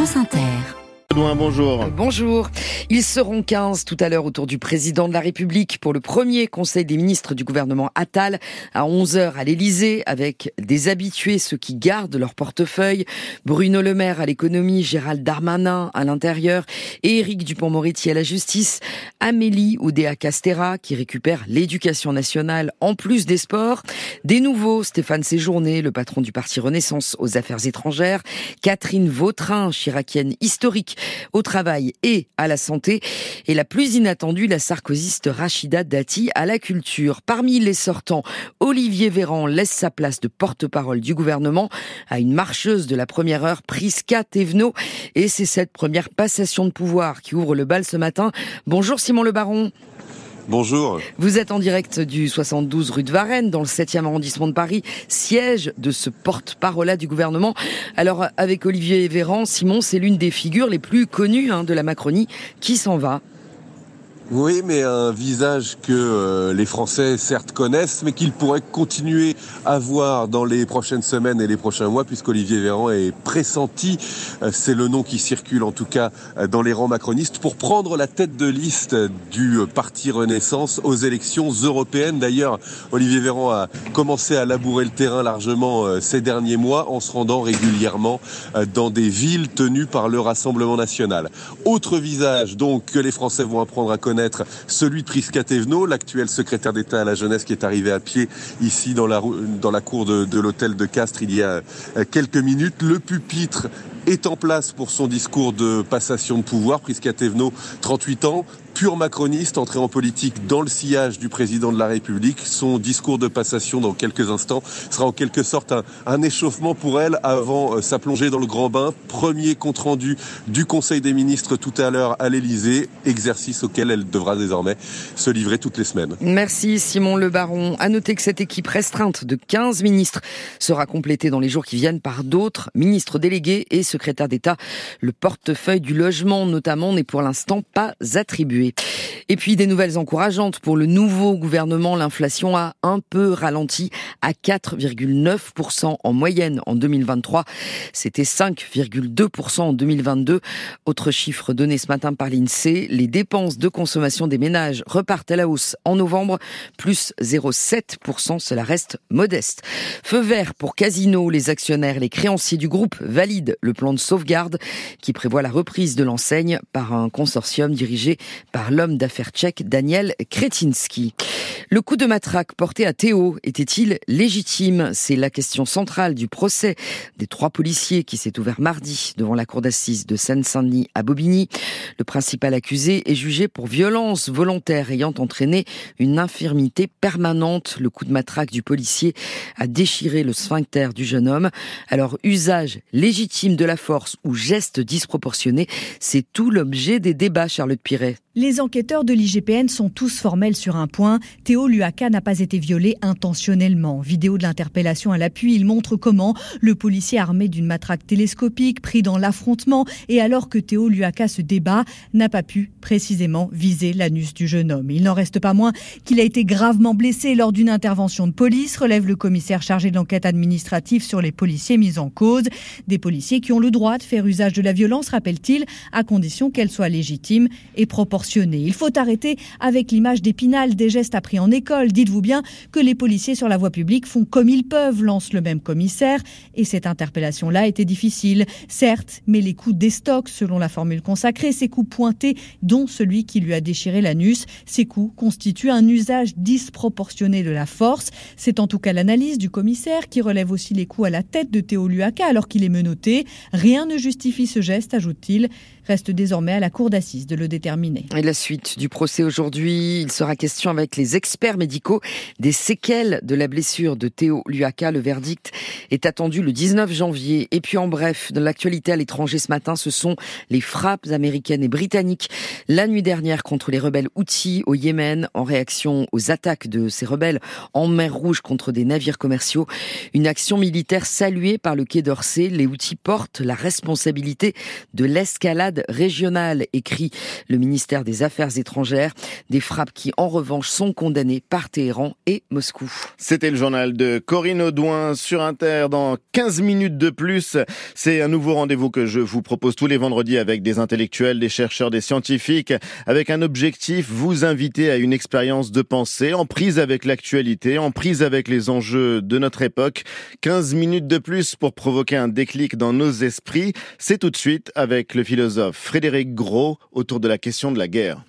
France Inter bonjour. Bonjour. Ils seront 15 tout à l'heure autour du président de la République pour le premier conseil des ministres du gouvernement Attal à 11h à l'Élysée avec des habitués, ceux qui gardent leur portefeuille. Bruno Le Maire à l'économie, Gérald Darmanin à l'intérieur et Éric Dupont-Moretti à la justice. Amélie Oudéa Castera qui récupère l'éducation nationale en plus des sports. Des nouveaux, Stéphane Séjourné, le patron du parti Renaissance aux affaires étrangères. Catherine Vautrin, chiracienne historique au travail et à la santé. Et la plus inattendue, la sarkozyste Rachida Dati à la culture. Parmi les sortants, Olivier Véran laisse sa place de porte-parole du gouvernement à une marcheuse de la première heure, Prisca Thévenot. Et c'est cette première passation de pouvoir qui ouvre le bal ce matin. Bonjour Simon Le Baron. Bonjour. Vous êtes en direct du 72 rue de Varennes, dans le 7e arrondissement de Paris, siège de ce porte-parole du gouvernement. Alors, avec Olivier Véran, Simon, c'est l'une des figures les plus connues hein, de la Macronie qui s'en va? Oui, mais un visage que euh, les Français certes connaissent, mais qu'ils pourraient continuer à voir dans les prochaines semaines et les prochains mois, puisqu'Olivier Véran est pressenti, euh, c'est le nom qui circule en tout cas euh, dans les rangs macronistes, pour prendre la tête de liste du Parti Renaissance aux élections européennes. D'ailleurs, Olivier Véran a commencé à labourer le terrain largement ces derniers mois en se rendant régulièrement dans des villes tenues par le Rassemblement national. Autre visage donc que les Français vont apprendre à connaître celui de Prisca l'actuel secrétaire d'État à la jeunesse qui est arrivé à pied ici dans la, cour de, de l'hôtel de Castres il y a euh, quelques minutes. Le pupitre est en place pour son discours de passation de pouvoir. Prisca Thévenot, 38 ans, pur macroniste, entré en politique dans le sillage du président de la République. Son discours de passation dans quelques instants sera en quelque sorte un, échauffement pour elle avant euh, sa plongée dans le grand bain. Premier compte rendu du Conseil des ministres tout à l'heure à l'Elysée, exercice auquel elle devra désormais se livrer toutes les semaines. Merci Simon Le Baron. À noter que cette équipe restreinte de 15 ministres sera complétée dans les jours qui viennent par d'autres ministres délégués et secrétaires d'État. Le portefeuille du logement notamment n'est pour l'instant pas attribué. Et puis des nouvelles encourageantes pour le nouveau gouvernement. L'inflation a un peu ralenti à 4,9% en moyenne en 2023. C'était 5,2% en 2022. Autre chiffre donné ce matin par l'INSEE, les dépenses de consommation des ménages repartent à la hausse en novembre, plus 0,7%. Cela reste modeste. Feu vert pour Casino. Les actionnaires, les créanciers du groupe valident le plan de sauvegarde qui prévoit la reprise de l'enseigne par un consortium dirigé par l'homme d'affaires tchèque Daniel Kretinsky. Le coup de matraque porté à Théo était-il légitime? C'est la question centrale du procès des trois policiers qui s'est ouvert mardi devant la cour d'assises de Seine-Saint-Denis à Bobigny. Le principal accusé est jugé pour violence volontaire ayant entraîné une infirmité permanente. Le coup de matraque du policier a déchiré le sphincter du jeune homme. Alors, usage légitime de la force ou geste disproportionné, c'est tout l'objet des débats, Charlotte Piret. Les enquêteurs de l'IGPN sont tous formels sur un point. Théo Luaka n'a pas été violé intentionnellement. Vidéo de l'interpellation à l'appui, il montre comment le policier armé d'une matraque télescopique pris dans l'affrontement et alors que Théo Luaka se débat, n'a pas pu précisément viser l'anus du jeune homme. Il n'en reste pas moins qu'il a été gravement blessé lors d'une intervention de police, relève le commissaire chargé de l'enquête administrative sur les policiers mis en cause. Des policiers qui ont le droit de faire usage de la violence, rappelle-t-il, à condition qu'elle soit légitime et il faut arrêter avec l'image d'épinal des gestes appris en école. Dites-vous bien que les policiers sur la voie publique font comme ils peuvent, lance le même commissaire. Et cette interpellation-là était difficile, certes, mais les coups d'estoc, selon la formule consacrée, ces coups pointés, dont celui qui lui a déchiré l'anus, ces coups constituent un usage disproportionné de la force. C'est en tout cas l'analyse du commissaire qui relève aussi les coups à la tête de Théo Luaka alors qu'il est menotté. Rien ne justifie ce geste, ajoute-t-il. Reste désormais à la cour d'assises de le déterminer. Et la suite du procès aujourd'hui, il sera question avec les experts médicaux des séquelles de la blessure de Théo Luaka. Le verdict est attendu le 19 janvier. Et puis en bref, de l'actualité à l'étranger ce matin, ce sont les frappes américaines et britanniques la nuit dernière contre les rebelles Houthis au Yémen en réaction aux attaques de ces rebelles en mer Rouge contre des navires commerciaux. Une action militaire saluée par le Quai d'Orsay. Les Houthis portent la responsabilité de l'escalade régionale, écrit le ministère des Affaires étrangères. Des frappes qui, en revanche, sont condamnées par Téhéran et Moscou. C'était le journal de Corinne Audouin sur Inter dans 15 minutes de plus. C'est un nouveau rendez-vous que je vous propose tous les vendredis avec des intellectuels, des chercheurs, des scientifiques, avec un objectif, vous inviter à une expérience de pensée en prise avec l'actualité, en prise avec les enjeux de notre époque. 15 minutes de plus pour provoquer un déclic dans nos esprits. C'est tout de suite avec le Frédéric Gros autour de la question de la guerre.